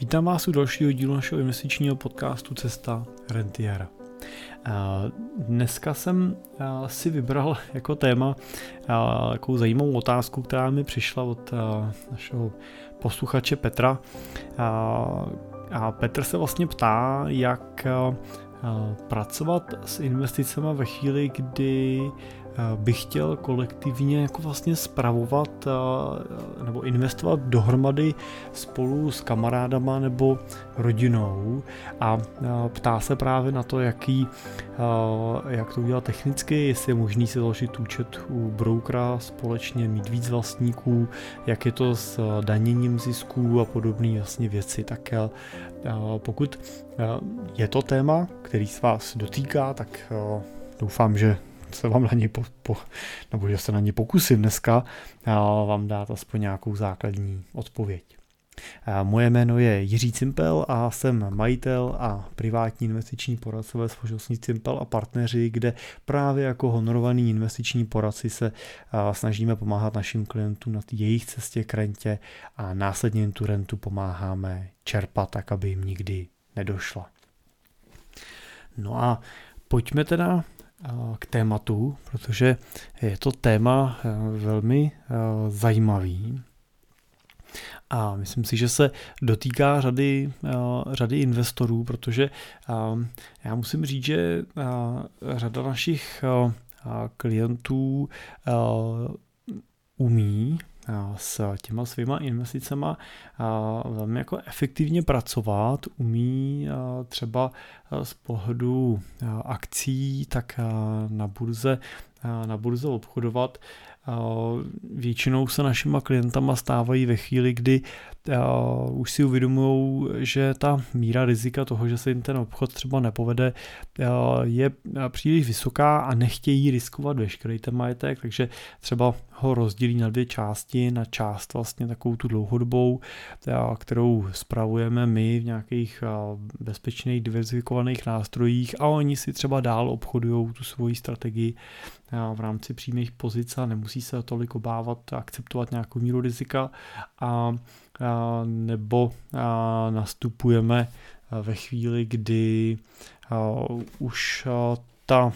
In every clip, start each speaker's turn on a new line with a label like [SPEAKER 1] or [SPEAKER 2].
[SPEAKER 1] Vítám vás u dalšího dílu našeho investičního podcastu Cesta Rentiera. Dneska jsem si vybral jako téma takovou zajímavou otázku, která mi přišla od našeho posluchače Petra. A Petr se vlastně ptá, jak pracovat s investicemi ve chvíli, kdy bych chtěl kolektivně jako vlastně spravovat nebo investovat dohromady spolu s kamarádama nebo rodinou a ptá se právě na to, jaký, jak to udělat technicky, jestli je možný si založit účet u broukra společně, mít víc vlastníků, jak je to s daněním zisků a podobné vlastně věci. Tak pokud je to téma, který se vás dotýká, tak doufám, že se vám na ně po, po, nebo že se na ně pokusím dneska vám dát aspoň nějakou základní odpověď. Moje jméno je Jiří Cimpel a jsem majitel a privátní investiční poradce ve společnosti Cimpel a partneři, kde právě jako honorovaný investiční poradci se snažíme pomáhat našim klientům na jejich cestě k rentě a následně jim tu rentu pomáháme čerpat tak, aby jim nikdy nedošla. No a pojďme teda k tématu, protože je to téma eh, velmi eh, zajímavý. A myslím si, že se dotýká řady, eh, řady investorů, protože já musím říct, že řada našich klientů umí s těma svýma investicema velmi jako efektivně pracovat, umí třeba z pohledu akcí tak na burze, na burze obchodovat. Většinou se našima klientama stávají ve chvíli, kdy už si uvědomují, že ta míra rizika toho, že se jim ten obchod třeba nepovede, je příliš vysoká a nechtějí riskovat veškerý ten majetek, takže třeba ho rozdělí na dvě části, na část vlastně takovou tu dlouhodobou, kterou spravujeme my v nějakých bezpečných diverzifikovaných nástrojích a oni si třeba dál obchodují tu svoji strategii v rámci přímých pozic a nemusí se tolik obávat akceptovat nějakou míru rizika. A, a nebo nastupujeme ve chvíli, kdy už ta,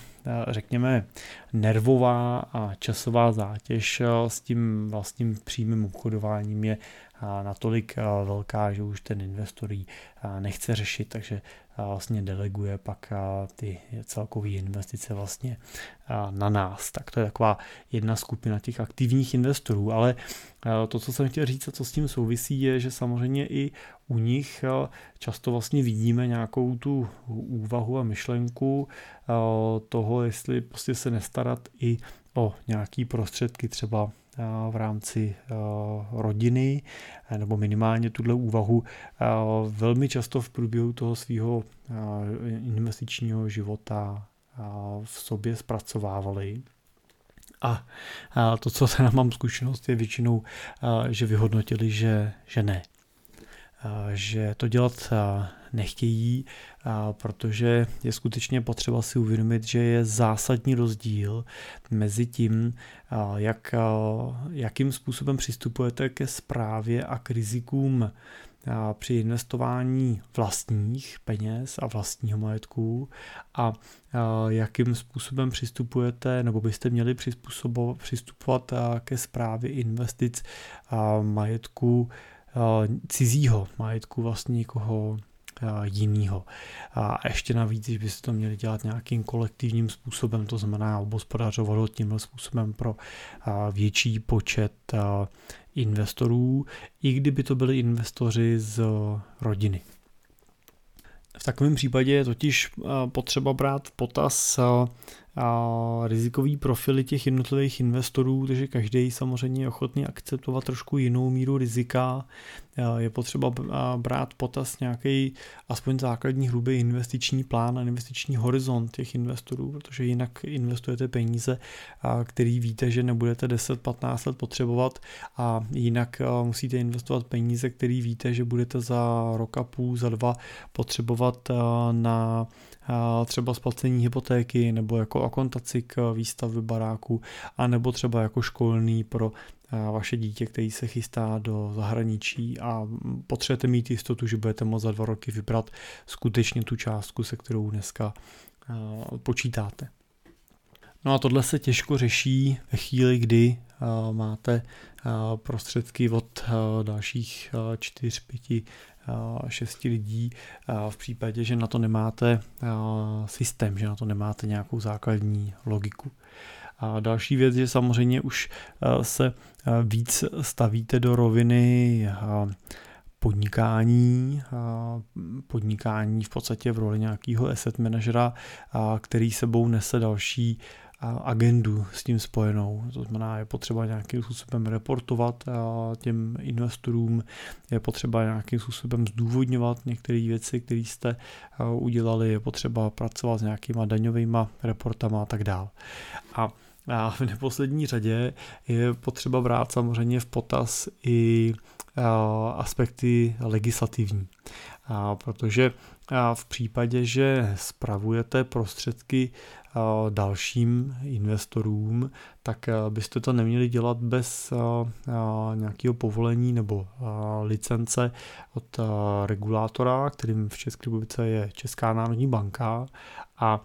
[SPEAKER 1] řekněme, nervová a časová zátěž s tím vlastním přímým obchodováním je natolik velká, že už ten investor ji nechce řešit, takže vlastně deleguje pak ty celkové investice vlastně na nás. Tak to je taková jedna skupina těch aktivních investorů, ale to, co jsem chtěl říct a co s tím souvisí, je, že samozřejmě i u nich často vlastně vidíme nějakou tu úvahu a myšlenku toho, jestli prostě se nestarat i o nějaký prostředky třeba v rámci rodiny, nebo minimálně tuhle úvahu velmi často v průběhu toho svého investičního života v sobě zpracovávali. A to, co se nám mám zkušenost, je většinou, že vyhodnotili, že, že ne. Že to dělat nechtějí, protože je skutečně potřeba si uvědomit, že je zásadní rozdíl mezi tím, jak, jakým způsobem přistupujete ke správě a k rizikům při investování vlastních peněz a vlastního majetku a jakým způsobem přistupujete nebo byste měli přistupovat ke správě investic majetku cizího, majetku vlastního jiného. A ještě navíc, když byste to měli dělat nějakým kolektivním způsobem, to znamená obospodařovat ho tímhle způsobem pro větší počet investorů, i kdyby to byli investoři z rodiny. V takovém případě je totiž potřeba brát v potaz a rizikový profily těch jednotlivých investorů, takže každý samozřejmě je ochotný akceptovat trošku jinou míru rizika. Je potřeba brát potaz nějaký aspoň základní hrubý investiční plán a investiční horizont těch investorů, protože jinak investujete peníze, který víte, že nebudete 10-15 let potřebovat a jinak musíte investovat peníze, který víte, že budete za rok a půl, za dva potřebovat na třeba splacení hypotéky nebo jako akontaci k výstavbě baráku, anebo třeba jako školný pro vaše dítě, který se chystá do zahraničí a potřebujete mít jistotu, že budete moct za dva roky vybrat skutečně tu částku, se kterou dneska počítáte. No a tohle se těžko řeší ve chvíli, kdy máte prostředky od dalších 4, 5, 6 lidí v případě, že na to nemáte systém, že na to nemáte nějakou základní logiku. A další věc je samozřejmě už se víc stavíte do roviny podnikání, podnikání v podstatě v roli nějakého asset manažera, který sebou nese další agendu s tím spojenou. To znamená, je potřeba nějakým způsobem reportovat těm investorům, je potřeba nějakým způsobem zdůvodňovat některé věci, které jste udělali, je potřeba pracovat s nějakýma daňovými reportama a tak dále. A v neposlední řadě je potřeba brát samozřejmě v potaz i aspekty legislativní. Protože v případě, že spravujete prostředky dalším investorům, tak byste to neměli dělat bez nějakého povolení nebo licence od regulátora, kterým v České republice je Česká národní banka. A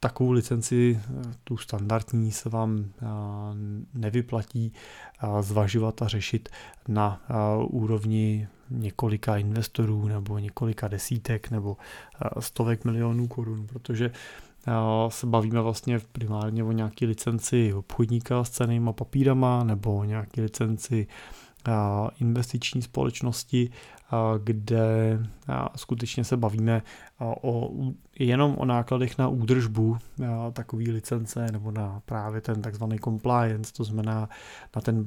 [SPEAKER 1] takovou licenci, tu standardní, se vám nevyplatí zvažovat a řešit na úrovni několika investorů nebo několika desítek nebo stovek milionů korun, protože se bavíme vlastně primárně o nějaké licenci obchodníka s cenýma papírama nebo nějaké licenci investiční společnosti, kde skutečně se bavíme o, jenom o nákladech na údržbu takové licence nebo na právě ten takzvaný compliance, to znamená na ten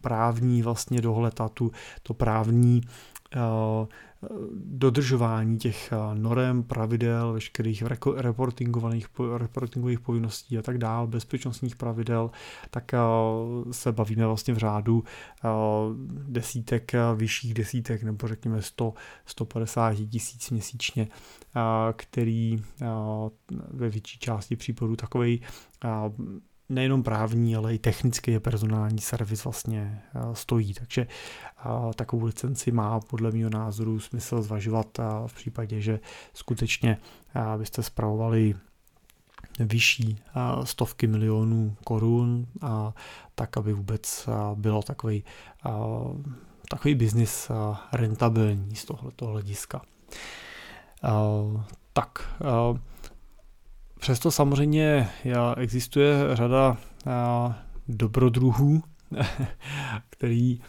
[SPEAKER 1] právní vlastně dohled a tu, to právní dodržování těch eh, norem, pravidel, veškerých reportingovaných, reportingových povinností a tak dále, bezpečnostních pravidel, tak eh, se bavíme vlastně v řádu eh, desítek, vyšších desítek, nebo řekněme 100, 150 tisíc měsíčně, který ve větší části případů takový nejenom právní, ale i technický a personální servis vlastně eh, stojí. Takže eh, takovou licenci má podle mého názoru smysl zvažovat eh, v případě, že skutečně byste spravovali vyšší stovky milionů korun, tak aby vůbec bylo takový, takový biznis rentabilní z tohoto hlediska. Tak, Přesto samozřejmě existuje řada dobrodruhů, který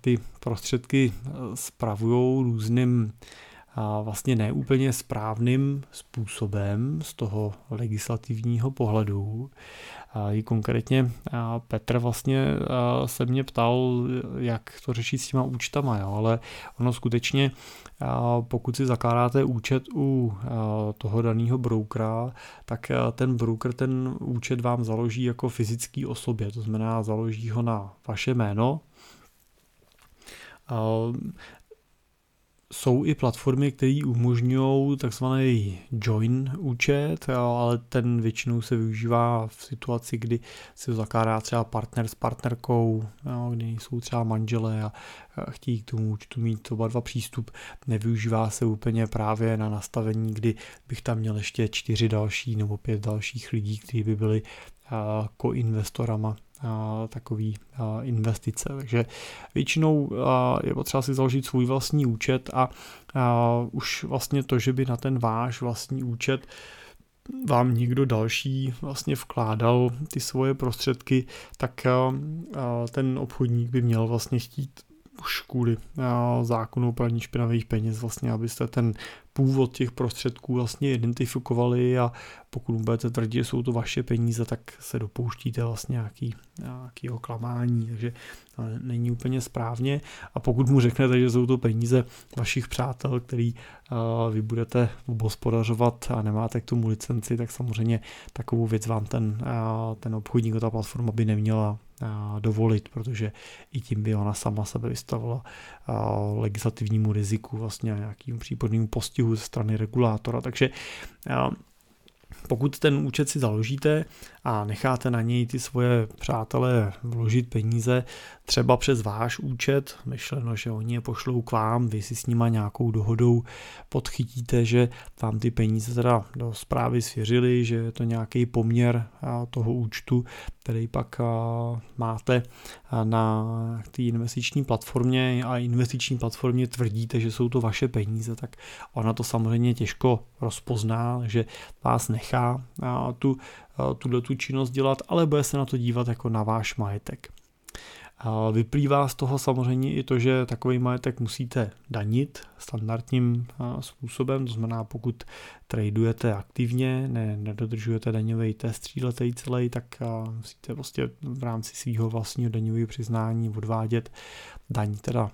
[SPEAKER 1] ty prostředky spravují různým vlastně neúplně správným způsobem z toho legislativního pohledu. I konkrétně Petr vlastně se mě ptal, jak to řešit s těma účtama, jo? ale ono skutečně, pokud si zakládáte účet u toho daného broukera, tak ten broker ten účet vám založí jako fyzický osobě, to znamená založí ho na vaše jméno, jsou i platformy, které umožňují takzvaný join účet, ale ten většinou se využívá v situaci, kdy se zakládá třeba partner s partnerkou, kdy jsou třeba manželé a chtějí k tomu účtu mít oba dva přístup. Nevyužívá se úplně právě na nastavení, kdy bych tam měl ještě čtyři další nebo pět dalších lidí, kteří by byli koinvestorama takový investice. Takže většinou je potřeba si založit svůj vlastní účet a už vlastně to, že by na ten váš vlastní účet vám někdo další vlastně vkládal ty svoje prostředky, tak ten obchodník by měl vlastně chtít už kvůli zákonu o praní špinavých peněz, vlastně, abyste ten původ těch prostředků vlastně identifikovali a pokud budete tvrdit, že jsou to vaše peníze, tak se dopouštíte vlastně nějaký, nějakýho klamání, takže není úplně správně. A pokud mu řeknete, že jsou to peníze vašich přátel, který vy budete obospodařovat a nemáte k tomu licenci, tak samozřejmě takovou věc vám ten, ten obchodník, ta platforma by neměla dovolit, protože i tím by ona sama sebe vystavila legislativnímu riziku, vlastně nějakým případným postihu ze strany regulátora. Takže pokud ten účet si založíte a necháte na něj ty svoje přátelé vložit peníze, třeba přes váš účet, myšleno, že oni je pošlou k vám, vy si s nima nějakou dohodou podchytíte, že vám ty peníze teda do zprávy svěřili, že je to nějaký poměr toho účtu, který pak máte na té investiční platformě a investiční platformě tvrdíte, že jsou to vaše peníze, tak ona to samozřejmě těžko rozpozná, že vás nechá tu, tuhle tu činnost dělat, ale bude se na to dívat jako na váš majetek. Vyplývá z toho samozřejmě i to, že takový majetek musíte danit standardním způsobem, to znamená pokud tradujete aktivně, ne, nedodržujete daňový test stříletej celý, tak musíte prostě v rámci svého vlastního daňového přiznání odvádět daň teda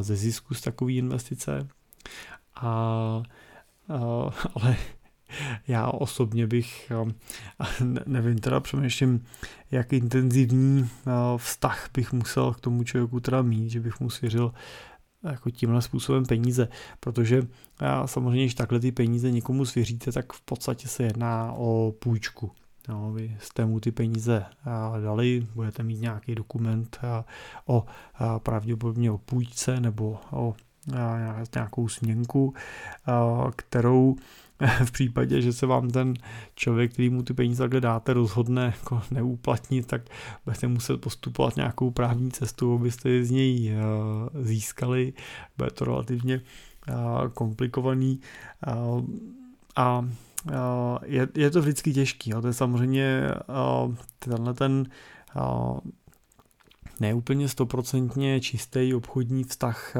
[SPEAKER 1] ze zisku z takové investice. A, a, ale já osobně bych, nevím, teda přemýšlím, jak intenzivní vztah bych musel k tomu člověku teda mít, že bych mu svěřil jako tímhle způsobem peníze, protože já samozřejmě, když takhle ty peníze někomu svěříte, tak v podstatě se jedná o půjčku. No, vy jste mu ty peníze dali, budete mít nějaký dokument o pravděpodobně o půjčce nebo o nějakou směnku, kterou v případě, že se vám ten člověk, který mu ty peníze takhle dáte, rozhodne jako neuplatnit, tak budete muset postupovat nějakou právní cestu, abyste z něj eh, získali. Bude to relativně eh, komplikovaný eh, a je, je to vždycky těžký. To je samozřejmě tenhle ten neúplně stoprocentně čistý obchodní vztah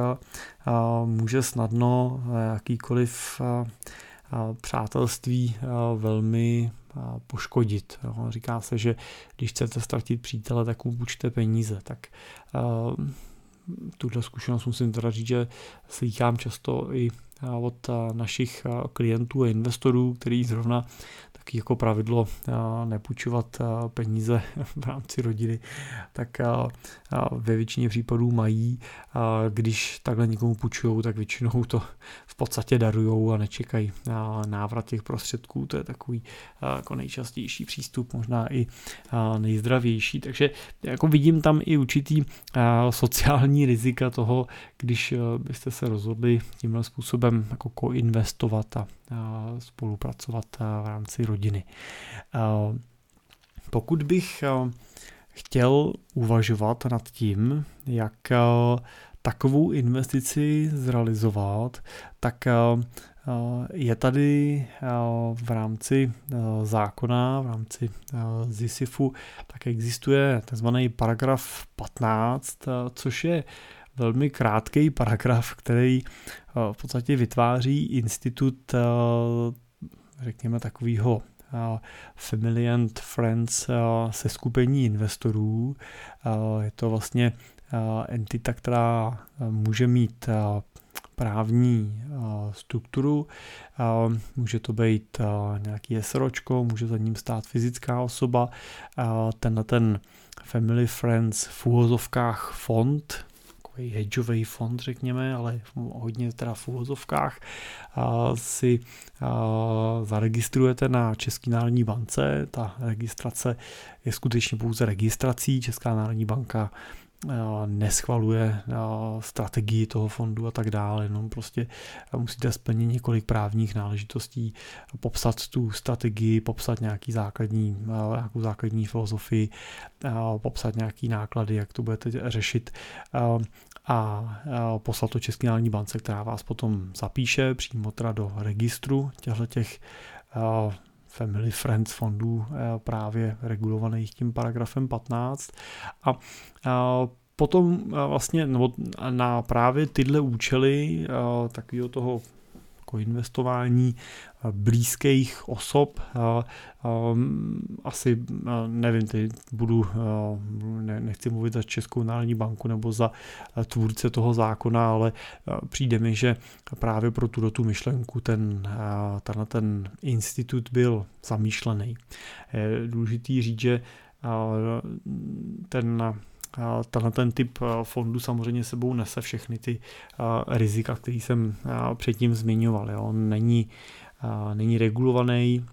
[SPEAKER 1] může snadno jakýkoliv přátelství velmi poškodit. Říká se, že když chcete ztratit přítele, tak mu půjčte peníze. Tak tuhle zkušenost musím teda říct, že slýchám často i od našich klientů a investorů, který zrovna taky jako pravidlo nepůjčovat peníze v rámci rodiny, tak ve většině případů mají. Když takhle někomu půjčují, tak většinou to v podstatě darují a nečekají návrat těch prostředků. To je takový jako nejčastější přístup, možná i nejzdravější. Takže jako vidím tam i určitý sociální rizika toho, když byste se rozhodli tímhle způsobem jako koinvestovat a spolupracovat v rámci rodiny. Pokud bych chtěl uvažovat nad tím, jak takovou investici zrealizovat, tak je tady v rámci zákona, v rámci ZISIFu, tak existuje tzv. paragraf 15, což je velmi krátký paragraf, který v podstatě vytváří institut, řekněme, takového Family and Friends se skupení investorů. Je to vlastně entita, která může mít právní strukturu. Může to být nějaký SROčko, může za ním stát fyzická osoba. Tenhle ten Family Friends v úvozovkách fond, takový hedžový fond, řekněme, ale hodně teda v úvozovkách, si zaregistrujete na České národní bance. Ta registrace je skutečně pouze registrací. Česká národní banka neschvaluje strategii toho fondu a tak dále, jenom prostě musíte splnit několik právních náležitostí, popsat tu strategii, popsat nějaký základní, nějakou základní filozofii, popsat nějaký náklady, jak to budete řešit a poslat to České národní bance, která vás potom zapíše přímo teda do registru těchto těch Family Friends fondů právě regulovaných tím paragrafem 15 a potom vlastně nebo na právě tyhle účely takového toho jako investování blízkých osob. Asi, nevím, teď budu, ne, nechci mluvit za Českou národní banku nebo za tvůrce toho zákona, ale přijde mi, že právě pro tuto tu myšlenku ten, tenhle ten institut byl zamýšlený. Je důležitý říct, že ten tenhle ten typ fondu samozřejmě sebou nese všechny ty rizika, které jsem předtím zmiňoval. On není, není regulovaný,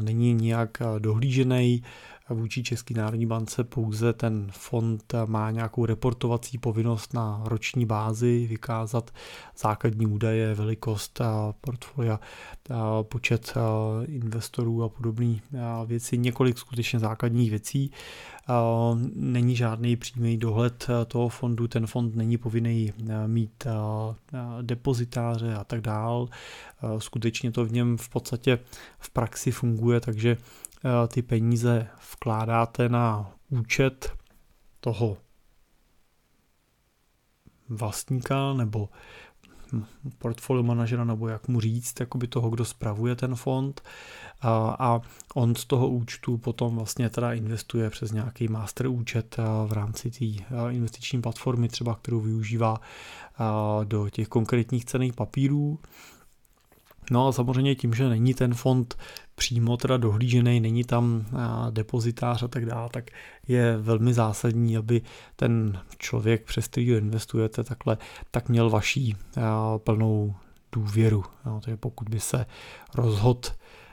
[SPEAKER 1] není nijak dohlížený, vůči České národní bance pouze ten fond má nějakou reportovací povinnost na roční bázi, vykázat základní údaje, velikost portfolia, počet investorů a podobné věci, několik skutečně základních věcí. Není žádný přímý dohled toho fondu, ten fond není povinný mít depozitáře a tak dál. Skutečně to v něm v podstatě v praxi funguje, takže Eh, ty peníze vkládáte na účet toho vlastníka nebo portfolio manažera, nebo jak mu říct, jakoby toho, kdo spravuje ten fond. A, a on z toho účtu potom vlastně teda investuje přes nějaký master účet v rámci té investiční platformy třeba, kterou využívá do těch konkrétních cených papírů No a samozřejmě tím, že není ten fond přímo teda dohlížený, není tam depozitář a tak dále, tak je velmi zásadní, aby ten člověk, přes který investujete takhle, tak měl vaší plnou důvěru. No, takže pokud by se rozhodl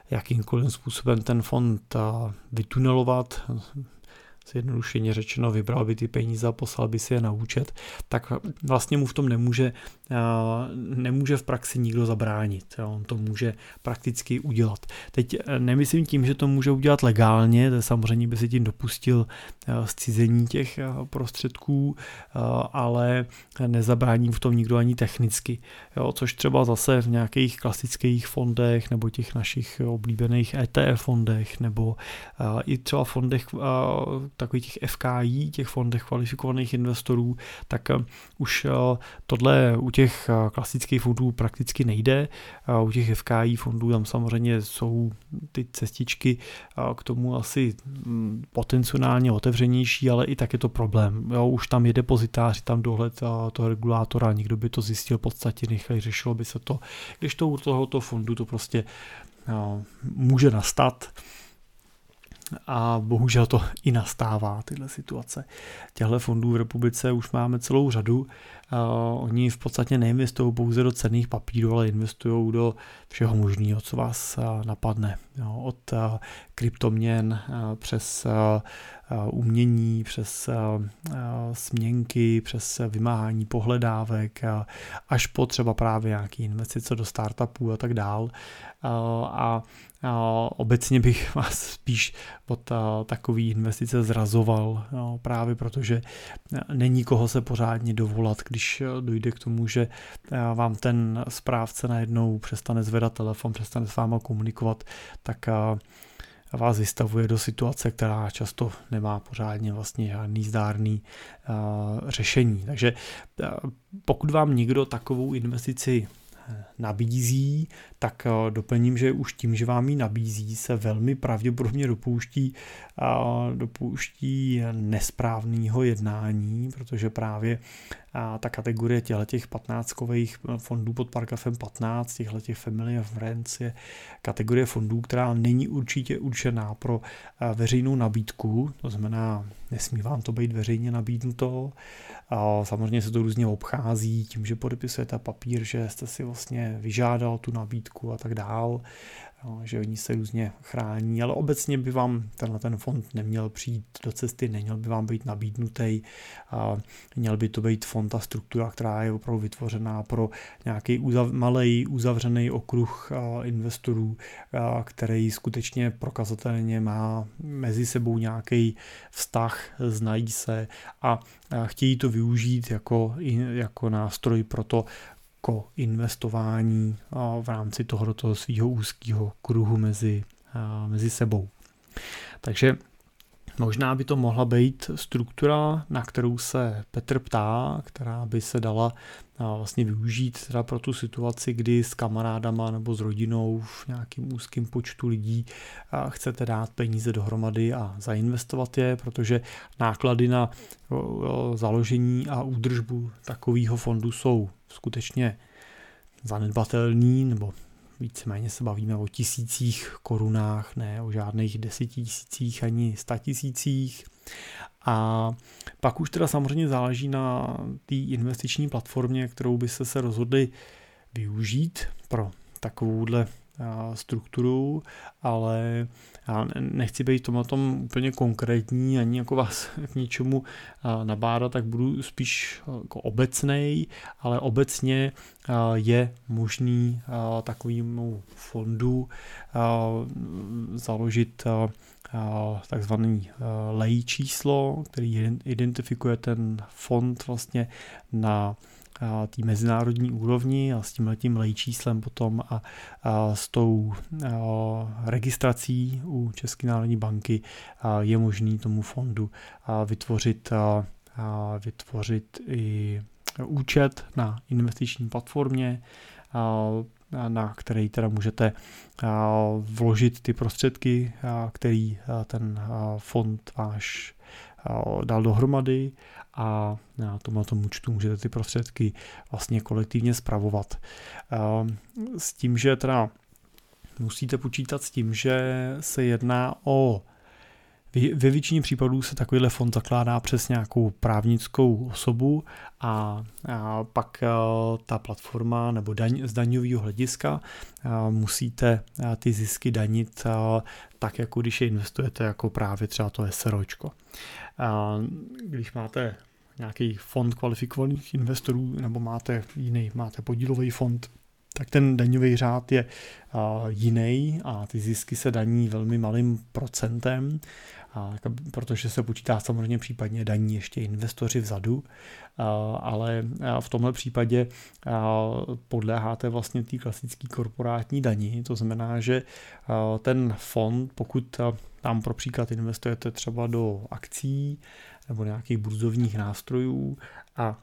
[SPEAKER 1] jakýmkoliv způsobem ten fond vytunelovat, zjednodušeně řečeno, vybral by ty peníze a poslal by si je na účet, tak vlastně mu v tom nemůže, nemůže v praxi nikdo zabránit. On to může prakticky udělat. Teď e, nemyslím tím, že to může udělat legálně, samozřejmě by si tím dopustil e, zcizení těch prostředků, ale nezabrání v tom nikdo ani technicky. Jo, což třeba zase v nějakých klasických fondech nebo těch našich oblíbených ETF fondech nebo i třeba fondech takových těch FKI, těch fondech kvalifikovaných investorů, tak eh, už eh, tohle u těch eh, klasických fondů prakticky nejde. U těch FKI fondů tam samozřejmě jsou ty cestičky k tomu asi mm, potenciálně otevřenější, ale i tak je to problém. Jo, už tam je depozitář, tam dohled toho regulátora, někdo by to zjistil v podstatě, nechaj, řešilo by se to. Když to u tohoto fondu to prostě může nastat, a bohužel to i nastává, tyhle situace. Těchto fondů v republice už máme celou řadu. Uh, oni v podstatě neinvestují pouze do cenných papírů, ale investují do všeho možného, co vás uh, napadne. Od uh, kryptoměn přes umění, přes směnky, přes vymáhání pohledávek, až po třeba právě nějaké investice do startupů a tak dál. A Obecně bych vás spíš od takové investice zrazoval, právě protože není koho se pořádně dovolat, když dojde k tomu, že vám ten správce najednou přestane zvedat telefon, přestane s váma komunikovat, tak vás vystavuje do situace, která často nemá pořádně vlastně žádný zdárný řešení. Takže pokud vám někdo takovou investici nabízí, tak eh, doplním, že už tím, že vám ji nabízí, se velmi pravděpodobně dopouští, dopouští nesprávného jednání, protože právě ta kategorie těch 15 kových fondů pod paragrafem 15, těchto těch Family of Friends je kategorie fondů, která není určitě určená pro veřejnou nabídku, to znamená, nesmí vám to být veřejně nabídnuto. Samozřejmě se to různě obchází tím, že podepisujete papír, že jste si vlastně vyžádal tu nabídku a tak dál že oni se různě chrání, ale obecně by vám tenhle ten fond neměl přijít do cesty, neměl by vám být nabídnutý, měl by to být fond a struktura, která je opravdu vytvořená pro nějaký uzav, malý uzavřený okruh investorů, který skutečně prokazatelně má mezi sebou nějaký vztah, znají se a chtějí to využít jako, jako nástroj pro to, ko investování v rámci tohoto svého úzkého kruhu mezi, mezi sebou. Takže Možná by to mohla být struktura, na kterou se Petr ptá, která by se dala vlastně využít teda pro tu situaci, kdy s kamarádama nebo s rodinou v nějakým úzkém počtu lidí chcete dát peníze dohromady a zainvestovat je, protože náklady na založení a údržbu takového fondu jsou skutečně zanedbatelný, nebo víceméně se bavíme o tisících korunách, ne o žádných desetitisících ani statisících. A pak už teda samozřejmě záleží na té investiční platformě, kterou byste se rozhodli využít pro takovouhle strukturu, ale já nechci být tomhle tom úplně konkrétní, ani jako vás k ničemu nabádat, tak budu spíš jako obecnej, ale obecně je možný takovému fondu založit takzvaný lej číslo, který identifikuje ten fond vlastně na té mezinárodní úrovni a s tím letím číslem potom a, a s tou a, registrací u České národní banky a, je možný tomu fondu a, vytvořit, a, a, vytvořit i účet na investiční platformě, a, na který teda můžete vložit ty prostředky, který ten fond váš dal dohromady a na tomhle tomu účtu můžete ty prostředky vlastně kolektivně spravovat. S tím, že teda musíte počítat s tím, že se jedná o ve většině případů se takovýhle fond zakládá přes nějakou právnickou osobu a, a pak a, ta platforma nebo daň z daňového hlediska a, musíte a, ty zisky danit a, tak, jako když je investujete jako právě třeba to SROčko. A, když máte nějaký fond kvalifikovaných investorů nebo máte jiný, máte podílový fond, tak ten daňový řád je jiný a ty zisky se daní velmi malým procentem a, protože se počítá samozřejmě případně daní ještě investoři vzadu, a, ale v tomhle případě podléháte vlastně té klasické korporátní dani, to znamená, že ten fond, pokud tam pro příklad investujete třeba do akcí nebo nějakých burzovních nástrojů a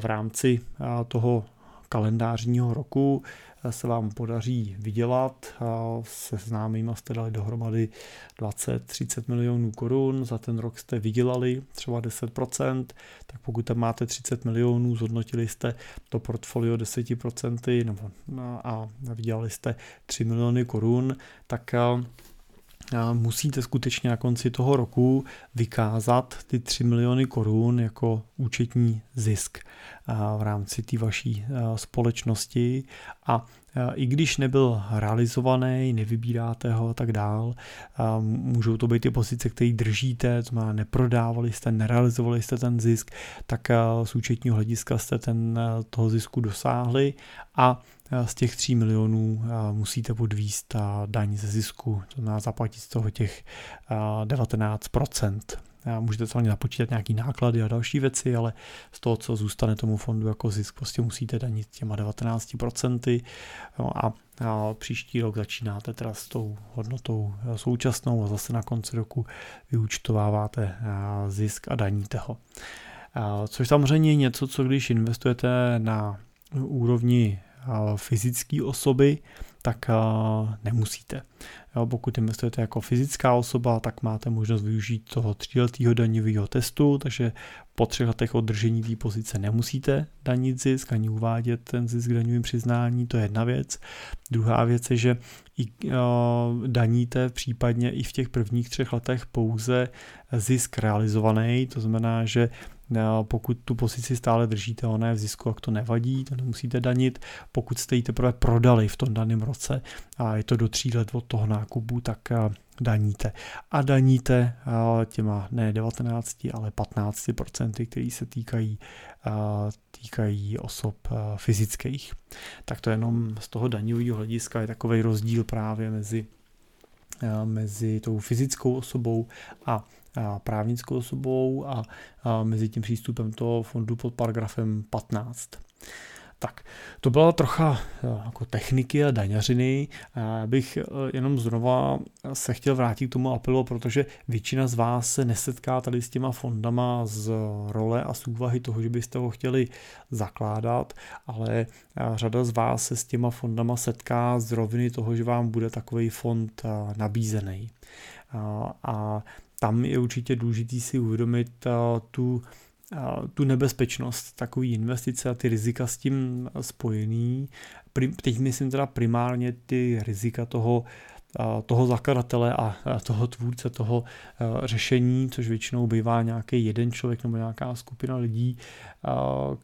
[SPEAKER 1] v rámci toho kalendářního roku se vám podaří vydělat. Se známýma jste dali dohromady 20-30 milionů korun, za ten rok jste vydělali třeba 10%, tak pokud tam máte 30 milionů, zhodnotili jste to portfolio 10% nebo, a vydělali jste 3 miliony korun, tak musíte skutečně na konci toho roku vykázat ty 3 miliony korun jako účetní zisk v rámci té vaší společnosti a i když nebyl realizovaný, nevybíráte ho a tak dál, můžou to být ty pozice, které držíte, to znamená neprodávali jste, nerealizovali jste ten zisk, tak z účetního hlediska jste ten, toho zisku dosáhli a z těch 3 milionů musíte podvíst daň ze zisku, to znamená zaplatit z toho těch 19%. Můžete samozřejmě započítat nějaký náklady a další věci, ale z toho, co zůstane tomu fondu jako zisk, prostě musíte danit těma 19%. No a, a příští rok začínáte teda s tou hodnotou současnou a zase na konci roku vyúčtováváte zisk a daníte ho. Což samozřejmě je něco, co když investujete na úrovni fyzické osoby, tak nemusíte. Jo, pokud investujete jako fyzická osoba, tak máte možnost využít toho tříletého daňového testu, takže po třech letech oddržení té pozice nemusíte danit zisk ani uvádět ten zisk daňovým přiznání, to je jedna věc. Druhá věc je, že i, daníte případně i v těch prvních třech letech pouze zisk realizovaný, to znamená, že pokud tu pozici stále držíte, ona je v zisku, jak to nevadí, to nemusíte danit. Pokud jste ji teprve prodali v tom daném roce a je to do tří let od toho nákupu, tak daníte. A daníte těma ne 19, ale 15%, který se týkají, týkají osob fyzických. Tak to jenom z toho daňového hlediska je takový rozdíl právě mezi mezi tou fyzickou osobou a právnickou osobou a mezi tím přístupem toho fondu pod paragrafem 15. Tak, to byla trocha eh, jako techniky a daňařiny. Já bych eh, jenom znova se chtěl vrátit k tomu apelu, protože většina z vás se nesetká tady s těma fondama z role a z úvahy toho, že byste ho chtěli zakládat, ale eh, řada z vás se s těma fondama setká z roviny toho, že vám bude takový fond nabízený. A tam je určitě důležité si uvědomit tu tu nebezpečnost takové investice a ty rizika s tím spojený. Teď myslím teda primárně ty rizika toho, toho zakladatele a toho tvůrce toho řešení, což většinou bývá nějaký jeden člověk nebo nějaká skupina lidí,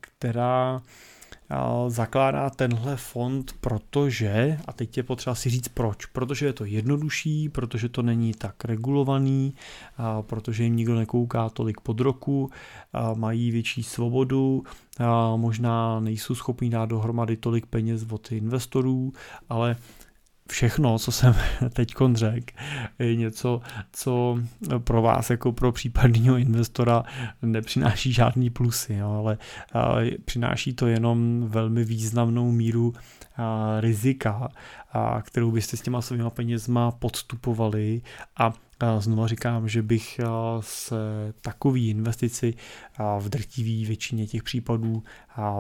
[SPEAKER 1] která zakládá tenhle fond, protože, a teď je potřeba si říct proč, protože je to jednodušší, protože to není tak regulovaný, protože jim nikdo nekouká tolik pod roku, mají větší svobodu, možná nejsou schopni dát dohromady tolik peněz od investorů, ale všechno, co jsem teď řekl, je něco, co pro vás jako pro případného investora nepřináší žádný plusy, jo, ale přináší to jenom velmi významnou míru rizika, kterou byste s těma svýma penězma podstupovali a Znovu říkám, že bych se takový investici v drtivý většině těch případů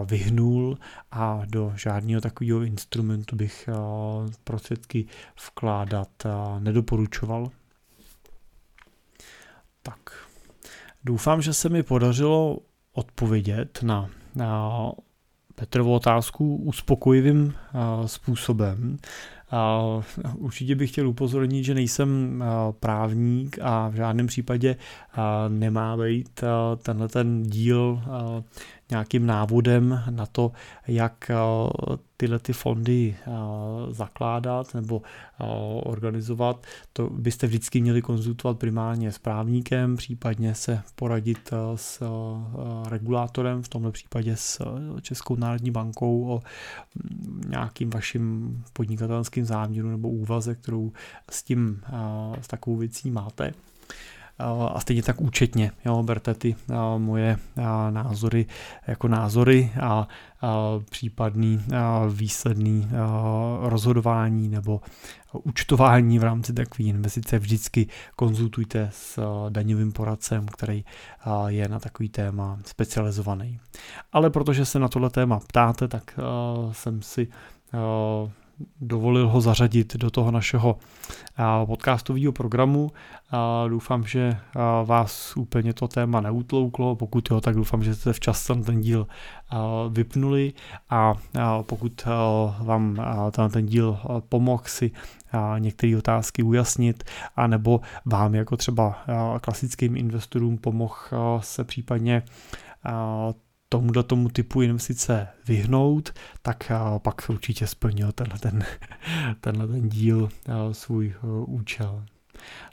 [SPEAKER 1] vyhnul a do žádného takového instrumentu bych prostředky vkládat nedoporučoval. Tak, doufám, že se mi podařilo odpovědět na, na Petrovu otázku uspokojivým způsobem. Určitě bych chtěl upozornit, že nejsem právník a v žádném případě nemá být tenhle ten díl nějakým návodem na to, jak eh, tyhle ty fondy eh, zakládat nebo eh, organizovat, to byste vždycky měli konzultovat primárně s právníkem, případně se poradit s regulátorem, v tomto případě s Českou národní bankou o mm, nějakým vaším podnikatelským záměru nebo úvaze, kterou s tím, s takovou věcí máte a stejně tak účetně. Jo, berte ty moje názory jako názory a případný výsledný rozhodování nebo účtování v rámci takové investice vždycky konzultujte s daňovým poradcem, který je na takový téma specializovaný. Ale protože se na tohle téma ptáte, tak jsem si dovolil ho zařadit do toho našeho podcastového programu. Doufám, že vás úplně to téma neutlouklo, pokud jo, tak doufám, že jste včas ten díl vypnuli a pokud vám ten díl pomohl si některé otázky ujasnit, anebo vám jako třeba klasickým investorům pomohl se případně tomuhle tomu typu investice vyhnout, tak pak určitě splnil tenhle ten, tenhle ten díl svůj účel.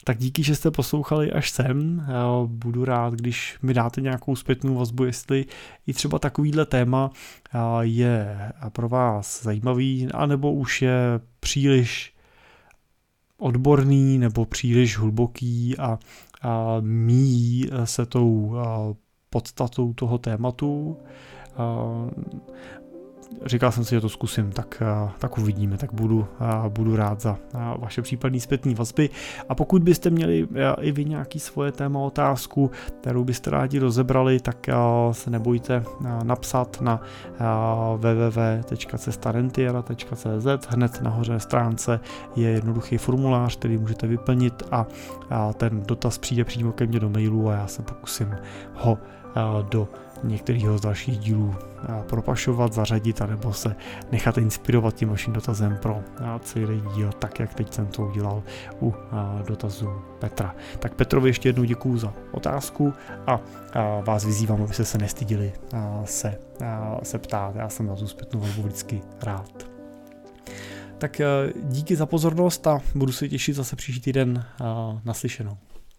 [SPEAKER 1] Tak díky, že jste poslouchali až sem. Budu rád, když mi dáte nějakou zpětnou vazbu, jestli i třeba takovýhle téma je pro vás zajímavý, anebo už je příliš odborný nebo příliš hluboký a, a míjí se tou podstatou toho tématu. Říkal jsem si, že to zkusím, tak, tak uvidíme, tak budu, budu rád za vaše případné zpětné vazby. A pokud byste měli i vy nějaký svoje téma, otázku, kterou byste rádi rozebrali, tak se nebojte napsat na www.cestarentiera.cz hned nahoře stránce je jednoduchý formulář, který můžete vyplnit a ten dotaz přijde přímo ke mně do mailu a já se pokusím ho do některého z dalších dílů propašovat, zařadit, anebo se nechat inspirovat tím vaším dotazem pro celý díl, tak jak teď jsem to udělal u dotazu Petra. Tak Petrovi ještě jednou děkuju za otázku a vás vyzývám, abyste se nestydili se, se ptát. Já jsem na tu zpětnou volbu vždycky rád. Tak díky za pozornost a budu se těšit zase příští týden naslyšenou.